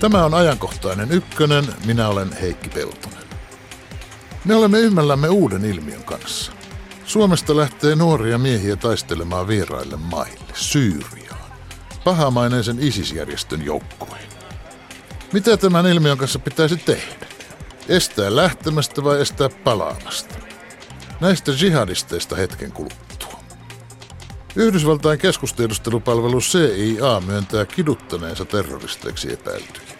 Tämä on ajankohtainen ykkönen, minä olen Heikki Peltonen. Me olemme ymmällämme uuden ilmiön kanssa. Suomesta lähtee nuoria miehiä taistelemaan vieraille maille, Syyriaan, pahamaineisen ISIS-järjestön joukkoihin. Mitä tämän ilmiön kanssa pitäisi tehdä? Estää lähtemästä vai estää palaamasta? Näistä jihadisteista hetken kuluttua. Yhdysvaltain keskustiedustelupalvelu CIA myöntää kiduttaneensa terroristeiksi epäiltyjä.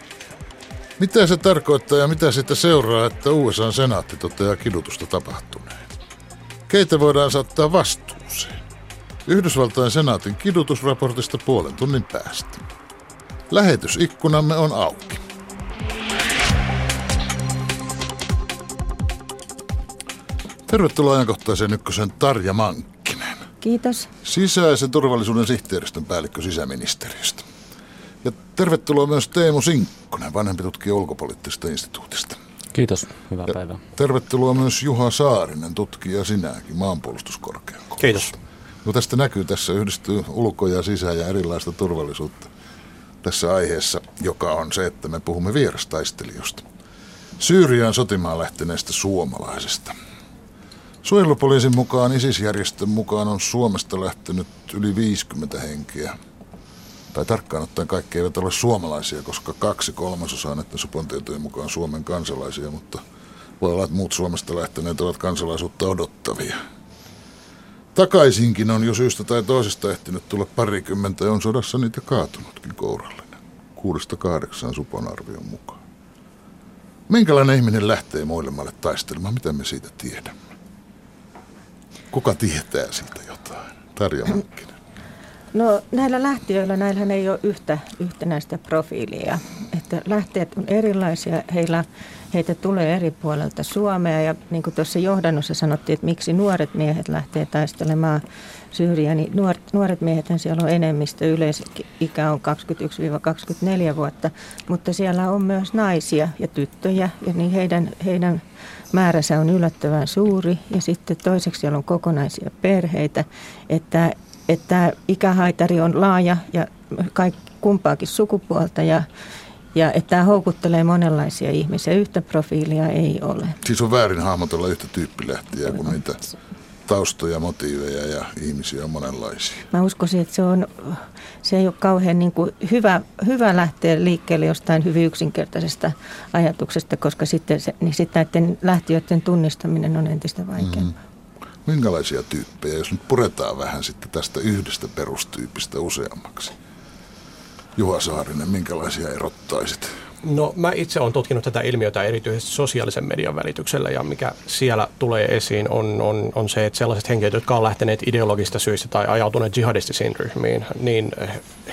Mitä se tarkoittaa ja mitä siitä seuraa, että USA-senaatti toteaa kidutusta tapahtuneen? Keitä voidaan saattaa vastuuseen? Yhdysvaltain senaatin kidutusraportista puolen tunnin päästä. Lähetysikkunamme on auki. Tervetuloa ajankohtaiseen ykkösen Tarja Mankkinen. Kiitos. Sisäisen turvallisuuden sihteeristön päällikkö sisäministeriöstä. Ja tervetuloa myös Teemu Sinkkonen, vanhempi tutkija ulkopoliittisesta instituutista. Kiitos, hyvää ja päivää. Tervetuloa myös Juha Saarinen, tutkija sinäkin maanpuolustuskorkeakoulusta. Kiitos. No tästä näkyy, tässä yhdistyy ulko- ja sisä- ja erilaista turvallisuutta tässä aiheessa, joka on se, että me puhumme vierastaistelijoista. Syyriaan sotimaan lähteneestä suomalaisesta. Suojelupoliisin mukaan, ISIS-järjestön mukaan on Suomesta lähtenyt yli 50 henkeä. Tai tarkkaan ottaen kaikki eivät ole suomalaisia, koska kaksi kolmasosaa näiden supon tietojen mukaan Suomen kansalaisia, mutta voi olla, että muut Suomesta lähteneet ovat kansalaisuutta odottavia. Takaisinkin on jo syystä tai toisesta ehtinyt tulla parikymmentä ja on sodassa niitä kaatunutkin kourallinen. Kuudesta kahdeksaan supon arvion mukaan. Minkälainen ihminen lähtee muille maille taistelemaan? Mitä me siitä tiedämme? Kuka tietää siitä jotain? Tarja Mankkinen. No näillä lähtiöillä, näillähän ei ole yhtä yhtenäistä profiilia. Että lähteet on erilaisia, heillä, heitä tulee eri puolelta Suomea ja niin kuin tuossa johdannossa sanottiin, että miksi nuoret miehet lähtee taistelemaan Syyriä, niin nuoret, nuoret miehet siellä on enemmistö, yleisikä on 21-24 vuotta, mutta siellä on myös naisia ja tyttöjä ja niin heidän, heidän määränsä on yllättävän suuri. Ja sitten toiseksi siellä on kokonaisia perheitä, että, että ikähaitari on laaja ja kaikki, kumpaakin sukupuolta ja ja että tämä houkuttelee monenlaisia ihmisiä. Yhtä profiilia ei ole. Siis on väärin hahmotella yhtä tyyppilähtiä kuin niitä taustoja, motiiveja ja ihmisiä on monenlaisia. Mä uskoisin, että se, on, se ei ole kauhean niin kuin hyvä, hyvä lähteä liikkeelle jostain hyvin yksinkertaisesta ajatuksesta, koska sitten, se, niin sitten näiden lähtiöiden tunnistaminen on entistä vaikeampaa. Mm. Minkälaisia tyyppejä, jos nyt puretaan vähän sitten tästä yhdestä perustyypistä useammaksi? Juha Saarinen, minkälaisia erottaisit? No mä itse olen tutkinut tätä ilmiötä erityisesti sosiaalisen median välityksellä ja mikä siellä tulee esiin on, on, on se, että sellaiset henkilöt, jotka ovat lähteneet ideologista syistä tai ajautuneet jihadistisiin ryhmiin, niin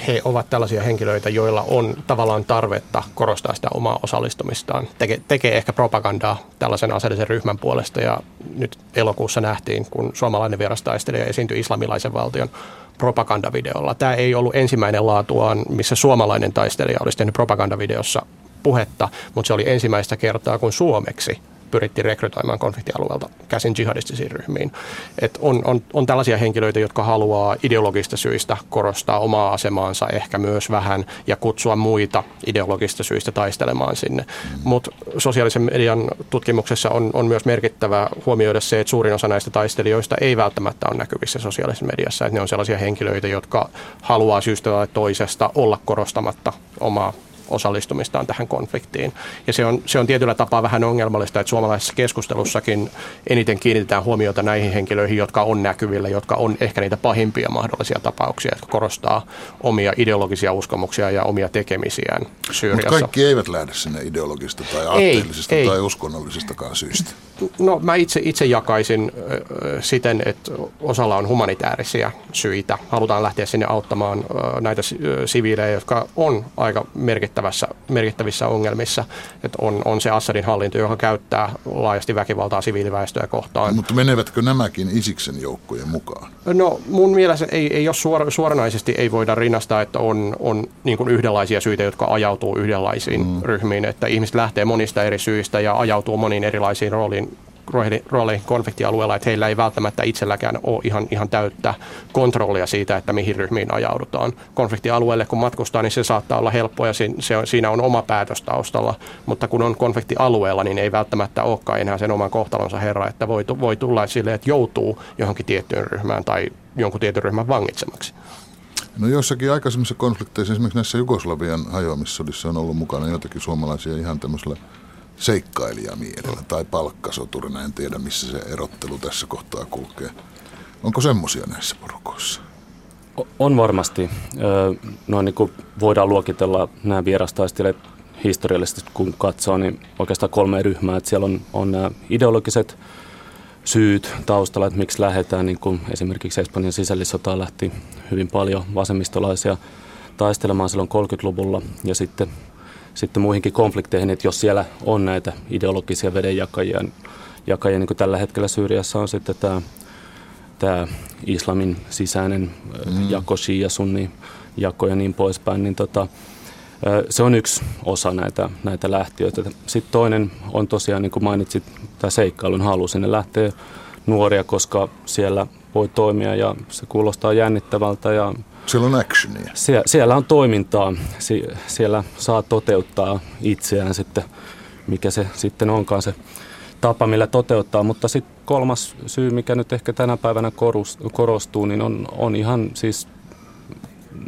he ovat tällaisia henkilöitä, joilla on tavallaan tarvetta korostaa sitä omaa osallistumistaan. Teke, tekee ehkä propagandaa tällaisen aseellisen ryhmän puolesta ja nyt elokuussa nähtiin, kun suomalainen vierastaistelija esiintyi islamilaisen valtion propagandavideolla. Tämä ei ollut ensimmäinen laatuaan, missä suomalainen taistelija olisi tehnyt propagandavideossa puhetta, mutta se oli ensimmäistä kertaa, kun suomeksi pyrittiin rekrytoimaan konfliktialueelta käsin jihadistisiin ryhmiin. Et on, on, on tällaisia henkilöitä, jotka haluaa ideologista syistä korostaa omaa asemaansa ehkä myös vähän ja kutsua muita ideologista syistä taistelemaan sinne. Mutta sosiaalisen median tutkimuksessa on, on myös merkittävä huomioida se, että suurin osa näistä taistelijoista ei välttämättä ole näkyvissä sosiaalisessa mediassa. Et ne on sellaisia henkilöitä, jotka haluaa syystä tai toisesta olla korostamatta omaa osallistumistaan tähän konfliktiin. Ja se on, se on tietyllä tapaa vähän ongelmallista, että suomalaisessa keskustelussakin eniten kiinnitetään huomiota näihin henkilöihin, jotka on näkyvillä, jotka on ehkä niitä pahimpia mahdollisia tapauksia, jotka korostaa omia ideologisia uskomuksia ja omia tekemisiään Syyriassa. Mutta kaikki eivät lähde sinne ideologista tai aatteellisista ei, tai uskonnollisistakaan syistä. No mä itse, itse jakaisin siten, että osalla on humanitaarisia syitä. Halutaan lähteä sinne auttamaan näitä siviilejä, jotka on aika merkittävässä, merkittävissä ongelmissa. Että on, on se Assadin hallinto, joka käyttää laajasti väkivaltaa siviiliväestöä kohtaan. Mutta menevätkö nämäkin Isiksen joukkojen mukaan? No mun mielestä ei, ei ole suor, suoranaisesti ei voida rinnastaa, että on, on niin kuin yhdenlaisia syitä, jotka ajautuu yhdenlaisiin mm. ryhmiin. Että ihmiset lähtee monista eri syistä ja ajautuu moniin erilaisiin rooliin rooleihin konfliktialueella, että heillä ei välttämättä itselläkään ole ihan, ihan täyttä kontrollia siitä, että mihin ryhmiin ajaudutaan. Konfliktialueelle kun matkustaa, niin se saattaa olla helppoa ja se on, siinä on oma päätös taustalla, mutta kun on konfliktialueella, niin ei välttämättä olekaan enää sen oman kohtalonsa herra, että voi, voi tulla sille, että joutuu johonkin tiettyyn ryhmään tai jonkun tietyn ryhmän vangitsemaksi. No joissakin aikaisemmissa konflikteissa, esimerkiksi näissä Jugoslavian hajoamissodissa on ollut mukana joitakin suomalaisia ihan tämmöisellä seikkailijamielellä tai palkkasoturina. En tiedä, missä se erottelu tässä kohtaa kulkee. Onko semmoisia näissä porukoissa? On varmasti. Noin niin kuin voidaan luokitella nämä vierastaistelijat historiallisesti, kun katsoo, niin oikeastaan kolme ryhmää. Että siellä on, on nämä ideologiset syyt taustalla, että miksi lähdetään. Niin kuin esimerkiksi Espanjan sisällissotaan lähti hyvin paljon vasemmistolaisia taistelemaan silloin 30-luvulla ja sitten, sitten muihinkin konflikteihin, että jos siellä on näitä ideologisia vedenjakajia, jakajia, niin kuin tällä hetkellä Syyriassa on sitten tämä, tämä islamin sisäinen mm. jako, shia, sunni jako ja niin poispäin, niin tota, se on yksi osa näitä, näitä lähtiöitä. Sitten toinen on tosiaan, niin kuin mainitsit, tämä seikkailun halu. Sinne lähtee nuoria, koska siellä voi toimia ja se kuulostaa jännittävältä. Ja siellä on actionia. Sie, siellä on toimintaa. Sie, siellä saa toteuttaa itseään sitten, mikä se sitten onkaan se tapa, millä toteuttaa. Mutta sitten kolmas syy, mikä nyt ehkä tänä päivänä korostuu, niin on, on ihan siis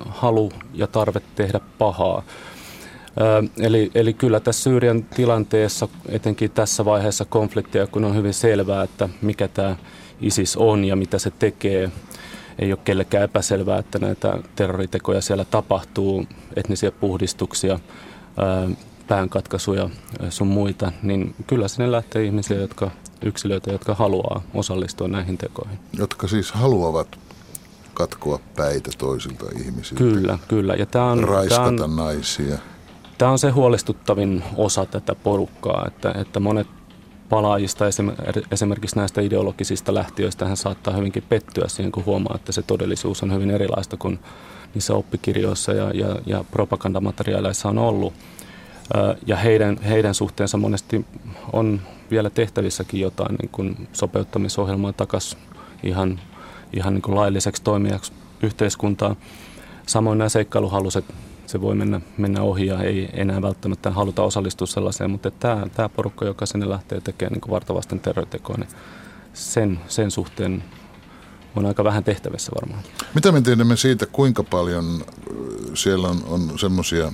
halu ja tarve tehdä pahaa. Eli, eli kyllä tässä Syyrian tilanteessa, etenkin tässä vaiheessa konfliktia, kun on hyvin selvää, että mikä tämä ISIS on ja mitä se tekee, ei ole kellekään epäselvää, että näitä terroritekoja siellä tapahtuu, etnisiä puhdistuksia, päänkatkaisuja sun muita, niin kyllä sinne lähtee ihmisiä, jotka, yksilöitä, jotka haluaa osallistua näihin tekoihin. Jotka siis haluavat katkoa päitä toisilta ihmisiltä. Kyllä, kyllä. Ja tämä on, Raiskata tämä on, naisia. Tämä on se huolestuttavin osa tätä porukkaa, että, että monet palaajista, esimerkiksi näistä ideologisista lähtiöistä, hän saattaa hyvinkin pettyä siihen, kun huomaa, että se todellisuus on hyvin erilaista kuin niissä oppikirjoissa ja, ja, ja propagandamateriaaleissa on ollut. Ja heidän, heidän suhteensa monesti on vielä tehtävissäkin jotain niin kuin sopeuttamisohjelmaa takaisin ihan ihan niin kuin lailliseksi toimijaksi yhteiskuntaan. Samoin nämä seikkailuhaluset, se voi mennä, mennä ohi ja ei enää välttämättä haluta osallistua sellaiseen, mutta tämä, tämä porukka, joka sinne lähtee tekemään niin vartavasten terroritekoa, niin sen, sen suhteen on aika vähän tehtävissä varmaan. Mitä me tiedämme siitä, kuinka paljon siellä on, on semmoisia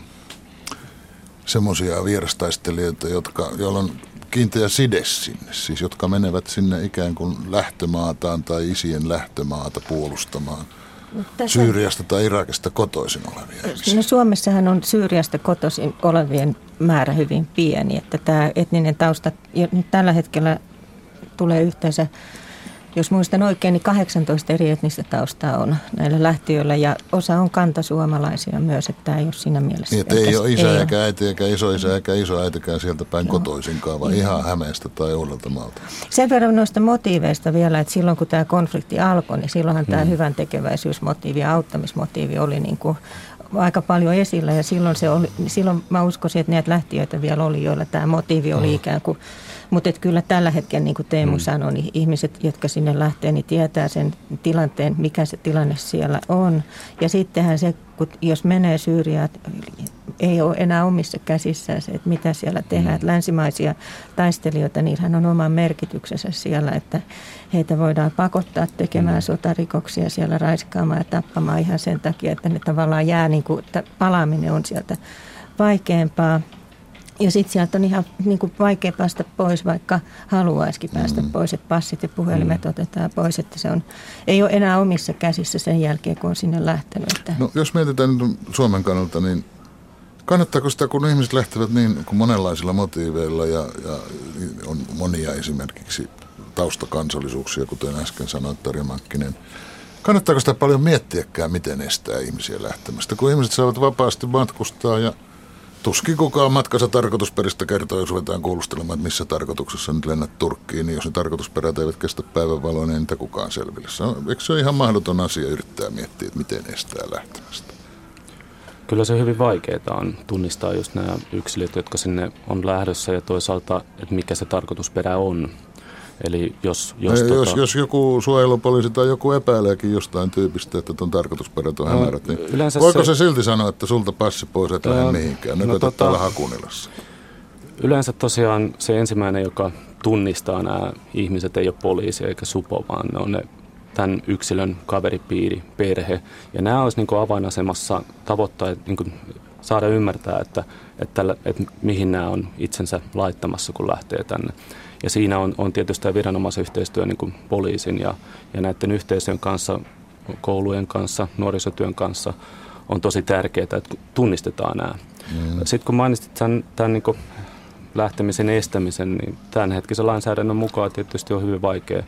semmoisia vierastaistelijoita, jotka, joilla on kiinteä side sinne, siis jotka menevät sinne ikään kuin lähtömaataan tai isien lähtömaata puolustamaan. Tässä... Syyriasta tai Irakista kotoisin olevia ihmisiä. No Suomessahan on Syyriasta kotoisin olevien määrä hyvin pieni, että tämä etninen tausta nyt tällä hetkellä tulee yhteensä jos muistan oikein, niin 18 eri etnistä taustaa on näillä lähtiöillä ja osa on kantasuomalaisia myös, että tämä ei ole siinä mielessä. Niin, että ei ole isä ei eikä ole. äiti eikä isoisä eikä isoäitikään sieltä päin no. kotoisinkaan, vaan ihan Hämeestä tai Uudelta maalta. Sen verran noista motiiveista vielä, että silloin kun tämä konflikti alkoi, niin silloinhan tämä hmm. hyvän tekeväisyysmotiivi ja auttamismotiivi oli niin kuin aika paljon esillä ja silloin, se oli, silloin mä uskoisin, että näitä lähtiöitä vielä oli, joilla tämä motiivi oli hmm. ikään kuin mutta kyllä tällä hetkellä, niin kuin Teemu hmm. sanoi, niin ihmiset, jotka sinne lähtee, niin tietää sen tilanteen, mikä se tilanne siellä on. Ja sittenhän se, kun jos menee Syyriaan, ei ole enää omissa käsissään se, että mitä siellä tehdään. Hmm. Länsimaisia taistelijoita, niillähän on oma merkityksensä siellä, että heitä voidaan pakottaa tekemään hmm. sotarikoksia siellä raiskaamaan ja tappamaan ihan sen takia, että ne tavallaan jää, niin kuin, että palaaminen on sieltä vaikeampaa. Ja sitten sieltä on ihan niin kuin vaikea päästä pois, vaikka haluaisikin päästä mm. pois, että passit ja puhelimet mm. otetaan pois, että se on, ei ole enää omissa käsissä sen jälkeen, kun on sinne lähtenyt. Että. No, jos mietitään nyt Suomen kannalta, niin kannattaako sitä, kun ihmiset lähtevät niin kuin monenlaisilla motiiveilla ja, ja on monia esimerkiksi taustakansallisuuksia, kuten äsken sanoit Tarja Mankkinen, kannattaako sitä paljon miettiäkään, miten estää ihmisiä lähtemästä, kun ihmiset saavat vapaasti matkustaa ja – Tuskin kukaan matkassa tarkoitusperistä kertoo, jos ruvetaan kuulustelemaan, että missä tarkoituksessa nyt lennät Turkkiin, niin jos ne tarkoitusperät eivät kestä päivänvaloa, niin niitä kukaan selville. Se on, eikö se ole ihan mahdoton asia yrittää miettiä, että miten estää lähtemästä? Kyllä se hyvin vaikeaa on tunnistaa just nämä yksilöt, jotka sinne on lähdössä ja toisaalta, että mikä se tarkoitusperä on. Eli jos, jos, jos, tota... jos, jos joku suojelupoliisi tai joku epäileekin jostain tyypistä, että on tarkoitusperät on no, hämärät, niin voiko se... se silti sanoa, että sulta passi pois, et lähde mihinkään? Nyt no, tota... täällä Hakunilassa. Yleensä tosiaan se ensimmäinen, joka tunnistaa nämä ihmiset, ei ole poliisi eikä supo, vaan ne on ne tämän yksilön kaveripiiri, perhe. Ja nämä olisi niin avainasemassa tavoittaa niin saada ymmärtää, että, että, että mihin nämä on itsensä laittamassa, kun lähtee tänne. Ja siinä on, on tietysti tämä viranomaisyhteistyö niin kuin poliisin ja, ja näiden yhteisöjen kanssa, koulujen kanssa, nuorisotyön kanssa on tosi tärkeää, että tunnistetaan nämä. Mm. Sitten kun mainitsit tämän, tämän niin kuin lähtemisen estämisen, niin tämänhetkisen lainsäädännön mukaan tietysti on hyvin vaikea,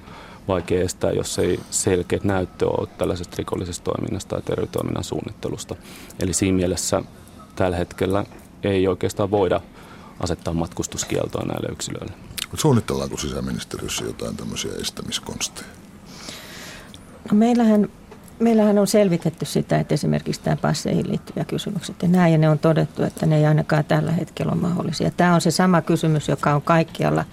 vaikea estää, jos ei selkeät näyttö ole tällaisesta rikollisesta toiminnasta tai terroritoiminnan suunnittelusta. Eli siinä mielessä tällä hetkellä ei oikeastaan voida asettaa matkustuskieltoa näille yksilöille. Suunnitellaanko sisäministeriössä jotain tämmöisiä estämiskonsteja? No meillähän, meillähän on selvitetty sitä, että esimerkiksi tämä passeihin liittyviä kysymykset ja näin, ja ne on todettu, että ne ei ainakaan tällä hetkellä ole mahdollisia. Tämä on se sama kysymys, joka on kaikkialla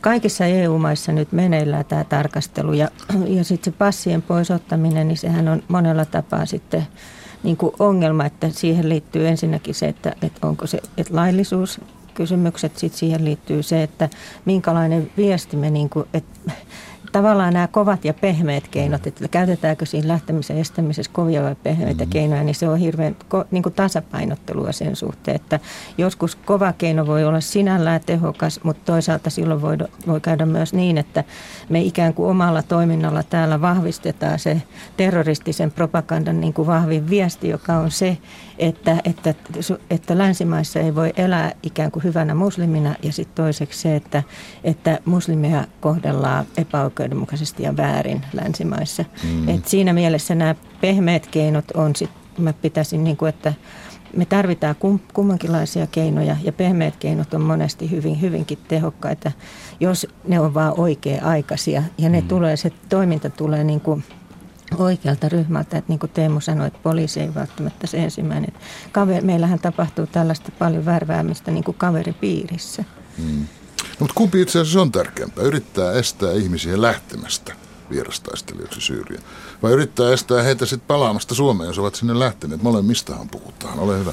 kaikissa EU-maissa nyt meneillään tämä tarkastelu ja, ja sitten se passien poisottaminen, niin sehän on monella tapaa sitten niin kuin ongelma, että siihen liittyy ensinnäkin se, että, että onko se että laillisuus kysymykset, sitten siihen liittyy se, että minkälainen viesti me, niin kuin, että tavallaan nämä kovat ja pehmeät keinot, että käytetäänkö siinä lähtemisen estämisessä kovia vai pehmeitä mm-hmm. keinoja, niin se on hirveän niin kuin tasapainottelua sen suhteen, että joskus kova keino voi olla sinällään tehokas, mutta toisaalta silloin voi, voi käydä myös niin, että me ikään kuin omalla toiminnalla täällä vahvistetaan se terroristisen propagandan niin kuin vahvin viesti, joka on se, että, että, että länsimaissa ei voi elää ikään kuin hyvänä muslimina ja sitten toiseksi se, että, että muslimia kohdellaan epäoikeudenmukaisesti ja väärin länsimaissa. Mm. Et siinä mielessä nämä pehmeät keinot on sitten, mä pitäisin niin kuin, että me tarvitaan kum, kummankinlaisia keinoja ja pehmeät keinot on monesti hyvin, hyvinkin tehokkaita, jos ne on vaan oikea-aikaisia ja ne mm. tulee, se toiminta tulee niin kuin oikealta ryhmältä. Että niin kuin Teemu sanoi, että poliisi ei välttämättä se ensimmäinen. Kaveri, meillähän tapahtuu tällaista paljon värväämistä niin kuin kaveripiirissä. Hmm. No, mutta kumpi itse asiassa on tärkeämpää? Yrittää estää ihmisiä lähtemästä vierastaistelijoiksi Syyriaan? Vai yrittää estää heitä sitten palaamasta Suomeen, jos ovat sinne lähteneet? Molemmistahan puhutaan. Ole hyvä.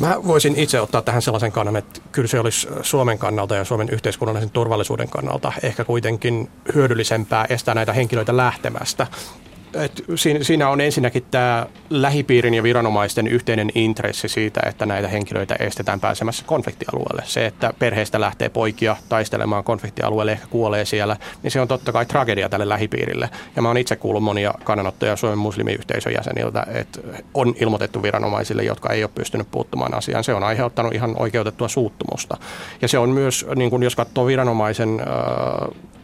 Mä voisin itse ottaa tähän sellaisen kannan, että kyllä se olisi Suomen kannalta ja Suomen yhteiskunnallisen turvallisuuden kannalta ehkä kuitenkin hyödyllisempää estää näitä henkilöitä lähtemästä et siinä on ensinnäkin tämä lähipiirin ja viranomaisten yhteinen intressi siitä, että näitä henkilöitä estetään pääsemässä konfliktialueelle. Se, että perheestä lähtee poikia taistelemaan konfliktialueelle, ehkä kuolee siellä, niin se on totta kai tragedia tälle lähipiirille. Ja mä oon itse kuullut monia kannanottoja Suomen muslimiyhteisön jäseniltä, että on ilmoitettu viranomaisille, jotka ei ole pystynyt puuttumaan asiaan. Se on aiheuttanut ihan oikeutettua suuttumusta. Ja se on myös, niin kun jos katsoo viranomaisen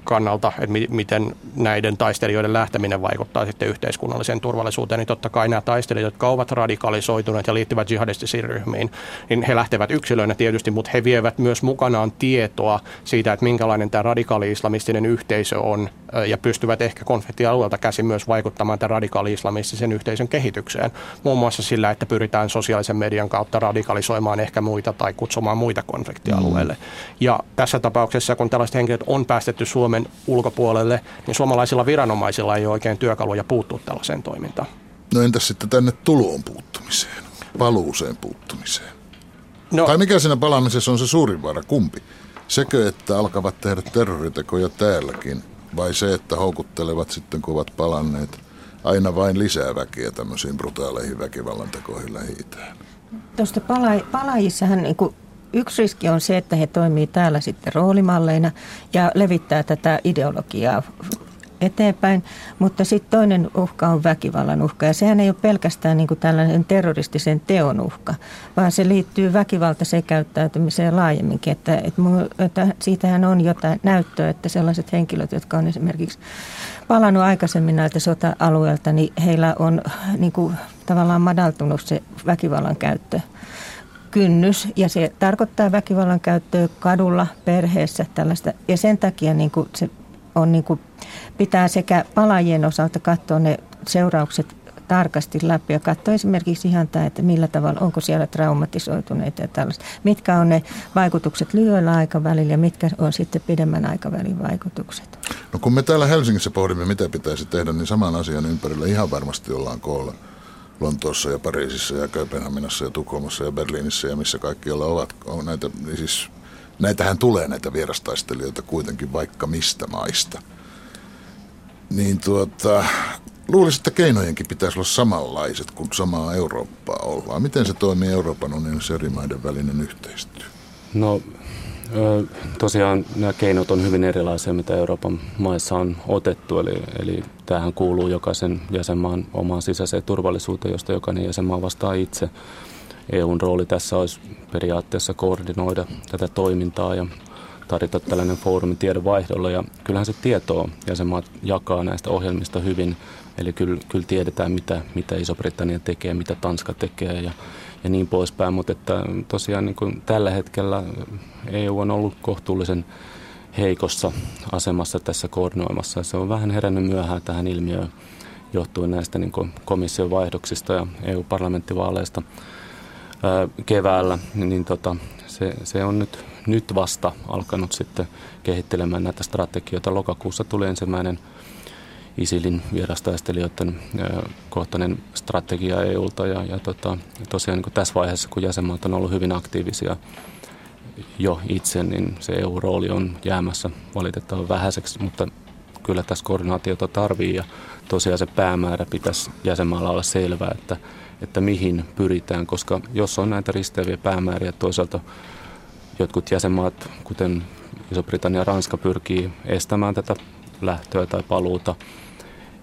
kannalta, että mi- miten näiden taistelijoiden lähteminen vaikuttaa sitten yhteiskunnalliseen turvallisuuteen, niin totta kai nämä taistelijat, jotka ovat radikalisoituneet ja liittyvät jihadistisiin ryhmiin, niin he lähtevät yksilöinä tietysti, mutta he vievät myös mukanaan tietoa siitä, että minkälainen tämä radikaali-islamistinen yhteisö on ja pystyvät ehkä konfliktialueelta käsin myös vaikuttamaan tämän radikaali-islamistisen yhteisön kehitykseen. Muun muassa sillä, että pyritään sosiaalisen median kautta radikalisoimaan ehkä muita tai kutsumaan muita konfliktialueelle. Mm. Ja tässä tapauksessa, kun tällaiset henkilöt on päästetty Suomen ulkopuolelle, niin suomalaisilla viranomaisilla ei ole oikein työkaluja puuttua tällaiseen toimintaan. No entäs sitten tänne tuloon puuttumiseen, paluuseen puuttumiseen? No. Tai mikä siinä palaamisessa on se suurin vaara, kumpi? Sekö, että alkavat tehdä terroritekoja täälläkin, vai se, että houkuttelevat sitten, kun ovat palanneet aina vain lisää väkeä tämmöisiin brutaaleihin väkivallan tekoihin lähi Tuosta pala- palaajissahan niin kuin yksi riski on se, että he toimii täällä sitten roolimalleina ja levittää tätä ideologiaa eteenpäin, mutta sitten toinen uhka on väkivallan uhka. Ja sehän ei ole pelkästään niin kuin tällainen terroristisen teon uhka, vaan se liittyy väkivaltaiseen käyttäytymiseen laajemminkin, että, että, että siitähän on jotain näyttöä, että sellaiset henkilöt, jotka on esimerkiksi palannut aikaisemmin näiltä sota-alueilta, niin heillä on niin kuin, tavallaan madaltunut se väkivallan käyttö kynnys ja se tarkoittaa väkivallan käyttöä kadulla, perheessä tällaista ja sen takia niin kuin se on niin kuin, pitää sekä palajien osalta katsoa ne seuraukset tarkasti läpi ja katsoa esimerkiksi ihan tämä, että millä tavalla, onko siellä traumatisoituneita ja tällaista. Mitkä on ne vaikutukset lyhyellä aikavälillä ja mitkä on sitten pidemmän aikavälin vaikutukset. No kun me täällä Helsingissä pohdimme, mitä pitäisi tehdä, niin saman asian ympärillä ihan varmasti ollaan koolla. Lontoossa ja Pariisissa ja Kööpenhaminassa ja Tukholmassa ja Berliinissä ja missä kaikkialla ovat on näitä, niin siis näitähän tulee näitä vierastaistelijoita kuitenkin vaikka mistä maista. Niin tuota, luulisin, että keinojenkin pitäisi olla samanlaiset, kuin samaa Eurooppaa ollaan. Miten se toimii Euroopan unionin eri maiden välinen yhteistyö? No tosiaan nämä keinot on hyvin erilaisia, mitä Euroopan maissa on otettu. Eli, eli tähän kuuluu jokaisen jäsenmaan omaan sisäiseen turvallisuuteen, josta jokainen jäsenmaa vastaa itse. EUn rooli tässä olisi periaatteessa koordinoida tätä toimintaa ja tarjota tällainen foorumi tiedonvaihdolla. Ja kyllähän se tietoa jäsenmaat jakaa näistä ohjelmista hyvin. Eli kyllä, kyllä tiedetään, mitä, mitä Iso-Britannia tekee, mitä Tanska tekee ja, ja niin poispäin. Mutta että tosiaan niin kuin tällä hetkellä EU on ollut kohtuullisen heikossa asemassa tässä koordinoimassa. Se on vähän herännyt myöhään tähän ilmiöön johtuen näistä niin komission vaihdoksista ja EU-parlamenttivaaleista keväällä, niin tota, se, se on nyt, nyt vasta alkanut sitten kehittelemään näitä strategioita. Lokakuussa tuli ensimmäinen ISILin vierastaistelijoiden kohtainen strategia EUlta ja, ja tota, tosiaan niin tässä vaiheessa, kun jäsenmaat on ollut hyvin aktiivisia jo itse, niin se EU-rooli on jäämässä valitettavan vähäiseksi, mutta kyllä tässä koordinaatiota tarvii ja tosiaan se päämäärä pitäisi jäsenmaalla olla selvää, että että mihin pyritään, koska jos on näitä risteäviä päämääriä, toisaalta jotkut jäsenmaat, kuten Iso-Britannia ja Ranska, pyrkii estämään tätä lähtöä tai paluuta.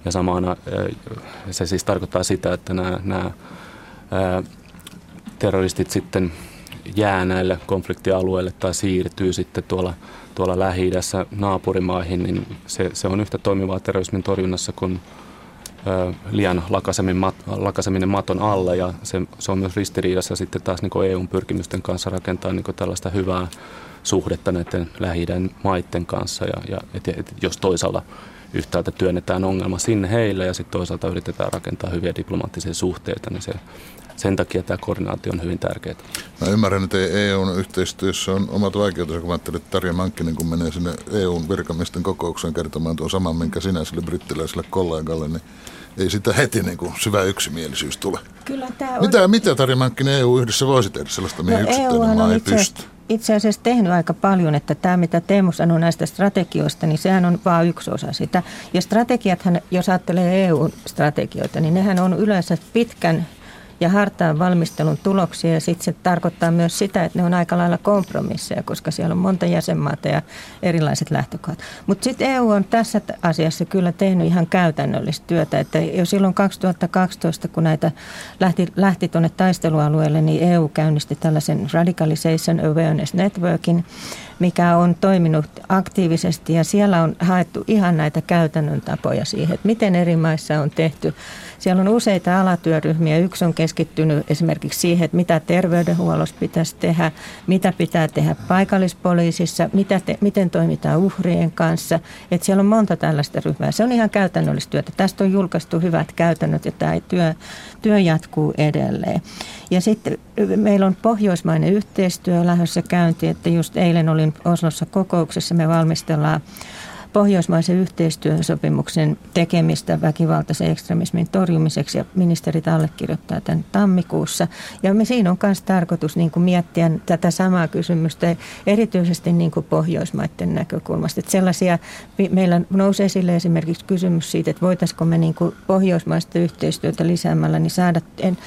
Ja samana se siis tarkoittaa sitä, että nämä, nämä terroristit sitten jää näille konfliktialueille tai siirtyy sitten tuolla, tuolla Lähi-idässä naapurimaihin, niin se, se on yhtä toimivaa terrorismin torjunnassa kuin liian lakaseminen, mat, lakaseminen maton alle. Ja se, se on myös ristiriidassa sitten taas niin EUn pyrkimysten kanssa rakentaa niin tällaista hyvää suhdetta näiden lähi maiden kanssa. Ja, ja et, et, jos toisaalta yhtäältä työnnetään ongelma sinne heille ja sitten toisaalta yritetään rakentaa hyviä diplomaattisia suhteita, niin se, sen takia tämä koordinaatio on hyvin tärkeää. Mä ymmärrän, että EUn yhteistyössä on omat vaikeutensa, kun mä ajattelin, että Tarja Mankkinen, kun menee sinne EUn virkamiesten kokoukseen kertomaan tuon saman, minkä sinä sille brittiläiselle kollegalle, niin ei sitä heti niin kuin syvä yksimielisyys tule. Kyllä tämä on... Mitä, mitä Tarja Mankkinen EU yhdessä voisi tehdä sellaista, mihin no, yksittäinen maa ei itse, pysty? Itse asiassa tehnyt aika paljon, että tämä mitä Teemu sanoi näistä strategioista, niin sehän on vain yksi osa sitä. Ja strategiathan, jos ajattelee EU-strategioita, niin nehän on yleensä pitkän ja hartaan valmistelun tuloksia. Ja sitten se tarkoittaa myös sitä, että ne on aika lailla kompromisseja, koska siellä on monta jäsenmaata ja erilaiset lähtökohdat. Mutta sitten EU on tässä asiassa kyllä tehnyt ihan käytännöllistä työtä. Että jo silloin 2012, kun näitä lähti, lähti tuonne taistelualueelle, niin EU käynnisti tällaisen Radicalization Awareness Networkin, mikä on toiminut aktiivisesti ja siellä on haettu ihan näitä käytännön tapoja siihen, että miten eri maissa on tehty siellä on useita alatyöryhmiä. Yksi on keskittynyt esimerkiksi siihen, että mitä terveydenhuollossa pitäisi tehdä, mitä pitää tehdä paikallispoliisissa, mitä te, miten toimitaan uhrien kanssa. Että siellä on monta tällaista ryhmää. Se on ihan käytännöllistä työtä. Tästä on julkaistu hyvät käytännöt ja tämä työ, työ jatkuu edelleen. Ja sitten meillä on pohjoismainen yhteistyö lähdössä käynti, että just eilen olin Oslossa kokouksessa, me valmistellaan pohjoismaisen yhteistyösopimuksen tekemistä väkivaltaisen ekstremismin torjumiseksi ja ministerit allekirjoittaa tämän tammikuussa. Ja me siinä on myös tarkoitus niin kuin miettiä tätä samaa kysymystä erityisesti niin kuin pohjoismaiden näkökulmasta. Että sellaisia, meillä nousee esille esimerkiksi kysymys siitä, että voitaisiko me niin kuin pohjoismaista yhteistyötä lisäämällä niin saada en,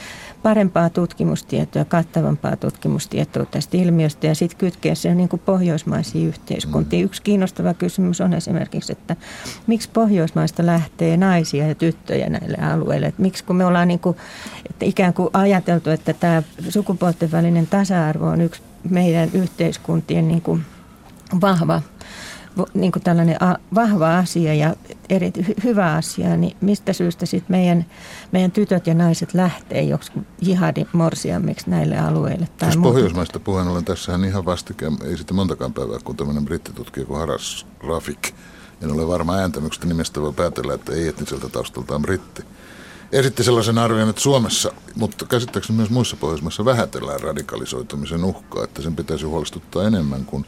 parempaa tutkimustietoa, kattavampaa tutkimustietoa tästä ilmiöstä ja sitten kytkeä se niin kuin pohjoismaisiin yhteiskuntiin. Mm. Yksi kiinnostava kysymys on esimerkiksi, että miksi pohjoismaista lähtee naisia ja tyttöjä näille alueille. Että miksi kun me ollaan niin kuin, että ikään kuin ajateltu, että tämä sukupuolten välinen tasa-arvo on yksi meidän yhteiskuntien niin kuin vahva niin kuin tällainen vahva asia ja eri, hyvä asia, niin mistä syystä sitten meidän, meidän tytöt ja naiset lähtee joksi jihadin morsiammiksi näille alueille? Tai Jos Pohjoismaista puheen ollen tässähän ihan vastikään, ei sitten montakaan päivää, kun tämmöinen brittitutkija kuin Haras Rafik, en ole varma ääntämyksestä nimestä voi päätellä, että ei etniseltä taustaltaan britti, esitti sellaisen arvion, että Suomessa, mutta käsittääkseni myös muissa Pohjoismaissa vähätellään radikalisoitumisen uhkaa, että sen pitäisi huolestuttaa enemmän kuin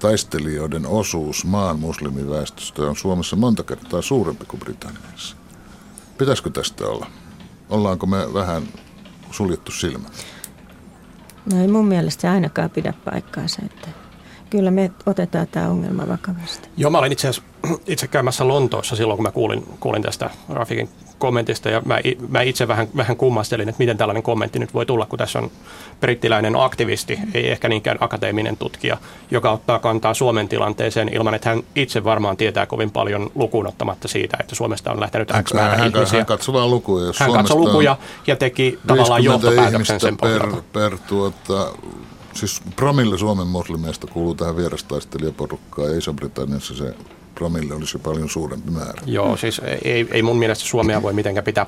taistelijoiden osuus maan muslimiväestöstä on Suomessa monta kertaa suurempi kuin Britanniassa. Pitäisikö tästä olla? Ollaanko me vähän suljettu silmä? No ei mun mielestä ainakaan pidä paikkaansa, että kyllä me otetaan tämä ongelma vakavasti. Joo, mä olin itse asiassa itse käymässä Lontoossa silloin, kun mä kuulin, kuulin tästä Rafikin kommentista ja mä, mä itse vähän, vähän kummastelin, että miten tällainen kommentti nyt voi tulla, kun tässä on brittiläinen aktivisti, ei ehkä niinkään akateeminen tutkija, joka ottaa kantaa Suomen tilanteeseen ilman, että hän itse varmaan tietää kovin paljon lukuun ottamatta siitä, että Suomesta on lähtenyt X määrä hän, ihmisiä. Hän katsoi vaan lukuja. Jos hän katsoi lukuja ja teki tavallaan johtopäätöksen sen per, per tuota, siis promille Suomen muslimeista kuuluu tähän vierastaistelijaporukkaan ja Iso-Britanniassa se promille olisi paljon suurempi määrä. Joo, siis ei, ei mun mielestä Suomea voi mitenkään pitää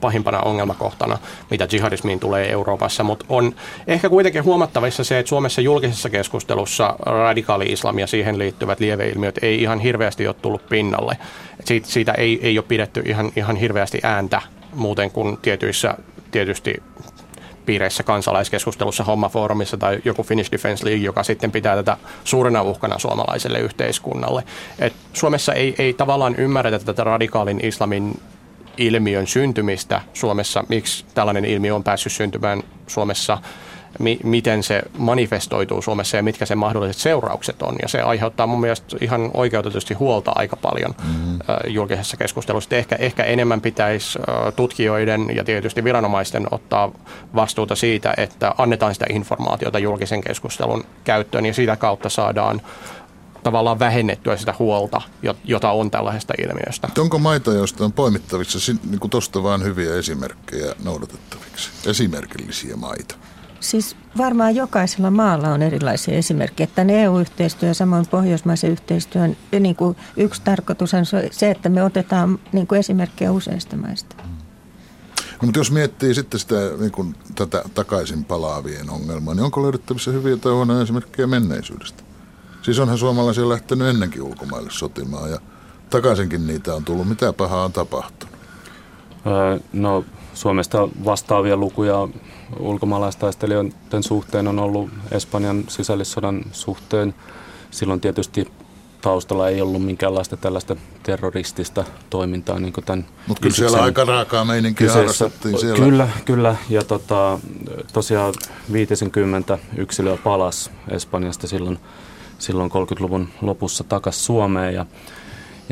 pahimpana ongelmakohtana, mitä jihadismiin tulee Euroopassa, mutta on ehkä kuitenkin huomattavissa se, että Suomessa julkisessa keskustelussa radikaali-islam ja siihen liittyvät lieveilmiöt ei ihan hirveästi ole tullut pinnalle. siitä, siitä ei, ei ole pidetty ihan, ihan hirveästi ääntä muuten kuin tietyissä tietysti piireissä kansalaiskeskustelussa hommafoorumissa tai joku Finnish Defense League, joka sitten pitää tätä suurena uhkana suomalaiselle yhteiskunnalle. Et Suomessa ei, ei tavallaan ymmärretä tätä radikaalin islamin ilmiön syntymistä Suomessa, miksi tällainen ilmiö on päässyt syntymään Suomessa mi- miten se manifestoituu Suomessa ja mitkä sen mahdolliset seuraukset on. Ja se aiheuttaa mun mielestä ihan oikeutetusti huolta aika paljon mm-hmm. julkisessa keskustelussa. Ehkä, ehkä enemmän pitäisi tutkijoiden ja tietysti viranomaisten ottaa vastuuta siitä, että annetaan sitä informaatiota julkisen keskustelun käyttöön ja sitä kautta saadaan tavallaan vähennettyä sitä huolta, jota on tällaisesta ilmiöstä. Onko maita, joista on poimittavissa niin tuosta vain hyviä esimerkkejä noudatettaviksi? Esimerkillisiä maita? Siis varmaan jokaisella maalla on erilaisia esimerkkejä. Että EU-yhteistyö ja samoin pohjoismaisen yhteistyön niin kuin yksi tarkoitus on se, että me otetaan niin kuin esimerkkejä useista maista. No, mutta jos miettii sitten sitä niin kuin tätä takaisin palaavien ongelmaa, niin onko löydettävissä hyviä tai huonoja esimerkkejä menneisyydestä? Siis onhan suomalaisia lähtenyt ennenkin ulkomaille sotimaan ja takaisinkin niitä on tullut. Mitä pahaa on tapahtunut? No Suomesta vastaavia lukuja ulkomaalaistaistelijoiden suhteen on ollut Espanjan sisällissodan suhteen. Silloin tietysti taustalla ei ollut minkäänlaista tällaista terroristista toimintaa. Niin Mutta kyllä siellä aika raakaa meininkiä harrastettiin siellä. Kyllä, kyllä. Ja tota, tosiaan 50 yksilöä palas Espanjasta silloin, silloin 30-luvun lopussa takaisin Suomeen. Ja,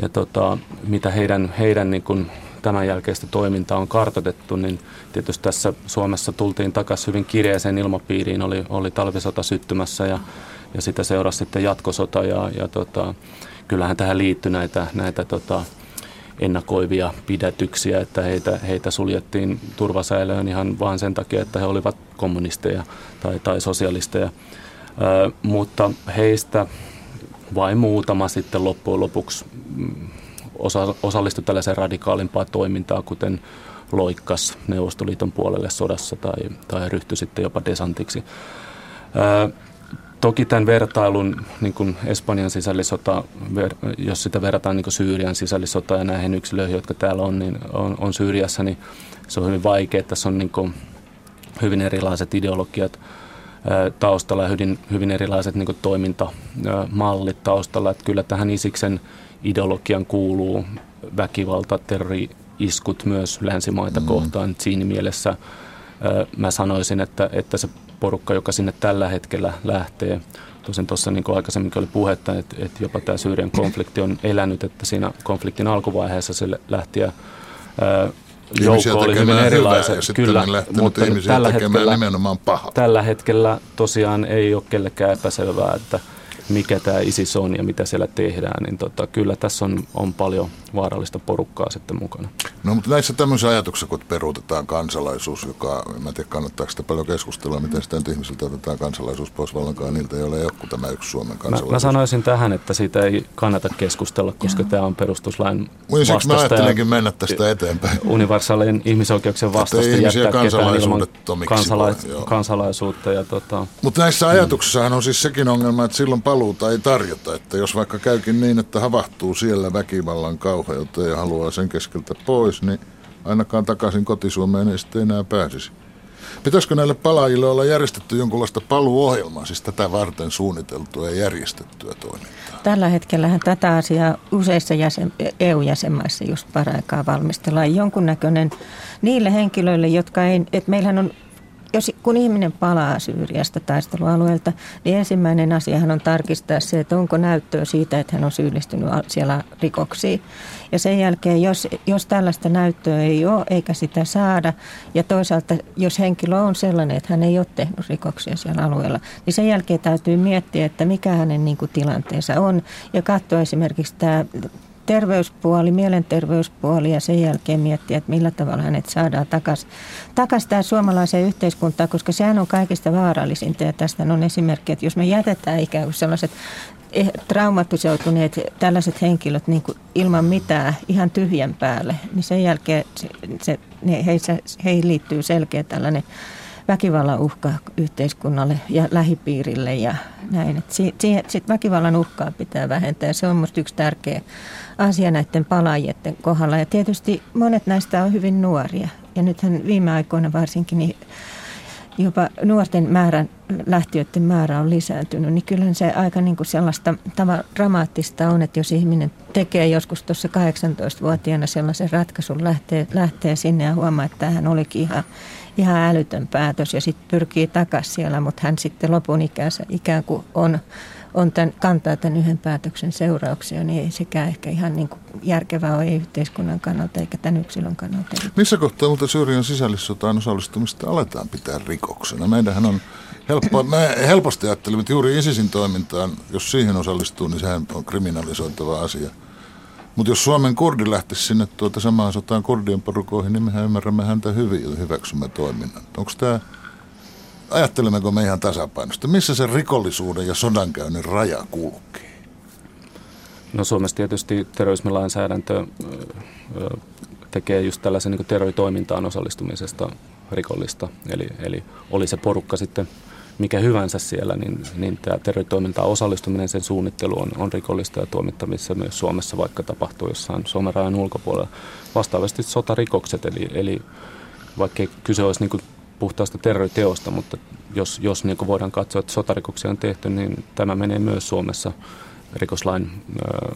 ja tota, mitä heidän, heidän niin kuin tämän jälkeistä toimintaa on kartoitettu, niin tietysti tässä Suomessa tultiin takaisin hyvin kireeseen ilmapiiriin, oli, oli talvisota syttymässä ja, ja sitä seurasi sitten jatkosota ja, ja tota, kyllähän tähän liittyi näitä, näitä tota, ennakoivia pidätyksiä, että heitä, heitä suljettiin turvasäilöön ihan vain sen takia, että he olivat kommunisteja tai, tai sosialisteja. Ö, mutta heistä vain muutama sitten loppujen lopuksi osa, osallistui tällaiseen radikaalimpaan toimintaan, kuten loikkas Neuvostoliiton puolelle sodassa tai, tai ryhtyi sitten jopa desantiksi. Ää, toki tämän vertailun niin kuin Espanjan sisällissota, jos sitä verrataan niin Syyrian sisällissota ja näihin yksilöihin, jotka täällä on, niin on, on Syyriassa, niin se on hyvin vaikea. Tässä on niin kuin hyvin erilaiset ideologiat taustalla ja hyvin, hyvin erilaiset niin toimintamallit taustalla. Että kyllä tähän Isiksen ideologian kuuluu väkivalta, terrori-iskut myös länsimaita mm. kohtaan. Siinä mielessä mä sanoisin, että, että se porukka, joka sinne tällä hetkellä lähtee, tosin tuossa niin kuin aikaisemmin oli puhetta, että, että jopa tämä Syyrian konflikti on elänyt, että siinä konfliktin alkuvaiheessa se lähti ja joukko oli hyvin erilaiset. Kyllä, mutta tällä hetkellä, nimenomaan paha. tällä hetkellä tosiaan ei ole kellekään epäselvää, että mikä tämä ISIS on ja mitä siellä tehdään, niin tota, kyllä tässä on, on paljon vaarallista porukkaa sitten mukana. No mutta näissä tämmöisissä ajatuksissa, kun peruutetaan kansalaisuus, joka, en tiedä kannattaako sitä paljon keskustella, miten sitä nyt ihmisiltä otetaan kansalaisuus pois vallankaan niiltä, joilla ei ole tämä yksi Suomen kansalaisuus. Mä, mä sanoisin tähän, että siitä ei kannata keskustella, koska tämä on perustuslain vastaista. Mä ajattelinkin mennä tästä eteenpäin. Universaalien ihmisoikeuksien vastaista jättää ketään ilman kansala- kansalaisuutta. Ja tota... Mutta näissä ajatuksissahan on siis sekin ongelma, että silloin paluuta ei tarjota. Että jos vaikka käykin niin, että havahtuu siellä väkivallan kauheuteen ja haluaa sen keskeltä pois, niin Ainakaan takaisin kotisuomeen ei sitten enää pääsisi. Pitäisikö näille palaajille olla järjestetty jonkunlaista paluohjelmaa, siis tätä varten suunniteltua ja järjestettyä toimintaa? Tällä hetkellä tätä asiaa useissa jäsen, EU-jäsenmaissa just paraikaa valmistellaan. Jonkunnäköinen niille henkilöille, jotka ei, että meillähän on jos, kun ihminen palaa Syyriasta taistelualueelta, niin ensimmäinen asiahan on tarkistaa se, että onko näyttöä siitä, että hän on syyllistynyt siellä rikoksiin. Ja sen jälkeen, jos, jos tällaista näyttöä ei ole eikä sitä saada, ja toisaalta jos henkilö on sellainen, että hän ei ole tehnyt rikoksia siellä alueella, niin sen jälkeen täytyy miettiä, että mikä hänen niin kuin, tilanteensa on, ja katsoa esimerkiksi tämä terveyspuoli, mielenterveyspuoli ja sen jälkeen miettiä, että millä tavalla hänet saadaan takaisin takas tähän suomalaiseen yhteiskuntaan, koska sehän on kaikista vaarallisinta ja tästä on esimerkki, että jos me jätetään ikään kuin sellaiset eh, traumatisoituneet tällaiset henkilöt niin kuin ilman mitään ihan tyhjän päälle, niin sen jälkeen se, se, ne, heissä, heihin liittyy selkeä tällainen väkivallan uhka yhteiskunnalle ja lähipiirille ja näin. Sitten sit väkivallan uhkaa pitää vähentää ja se on minusta yksi tärkeä asia näiden palaajien kohdalla. Ja tietysti monet näistä on hyvin nuoria ja nythän viime aikoina varsinkin niin jopa nuorten määrän, lähtiöiden määrä on lisääntynyt, niin kyllä se aika niin kuin sellaista tava, dramaattista on, että jos ihminen tekee joskus tuossa 18-vuotiaana sellaisen ratkaisun, lähtee, lähtee sinne ja huomaa, että tämähän olikin ihan ihan älytön päätös ja sitten pyrkii takaisin siellä, mutta hän sitten lopun ikänsä ikään kuin on, on tämän, kantaa tämän yhden päätöksen seurauksia, niin ei sekään ehkä ihan niin kuin järkevää ole ei yhteiskunnan kannalta eikä tämän yksilön kannalta. Missä kohtaa mutta Syyrian sisällissotaan osallistumista aletaan pitää rikoksena? Meidänhän on helppo, me helposti ajattelemme, että juuri ISISin toimintaan, jos siihen osallistuu, niin sehän on kriminalisoitava asia. Mutta jos Suomen kurdi lähtisi sinne tuota samaan sotaan kurdien porukoihin, niin mehän ymmärrämme häntä hyvin ja hyväksymme toiminnan. Onko tämä, ajattelemmeko me ihan tasapainosta? Missä se rikollisuuden ja sodankäynnin raja kulkee? No Suomessa tietysti terrorismilainsäädäntö tekee just tällaisen niin terroritoimintaan osallistumisesta rikollista. Eli, eli oli se porukka sitten mikä hyvänsä siellä, niin, niin tämä terroritoimintaan osallistuminen, sen suunnittelu on, on rikollista ja tuomittavissa myös Suomessa, vaikka tapahtuu jossain Suomen rajan ulkopuolella. Vastaavasti sotarikokset, eli, eli vaikka kyse olisi niin puhtaasta terroriteosta, mutta jos, jos niin voidaan katsoa, että sotarikoksia on tehty, niin tämä menee myös Suomessa rikoslain ö,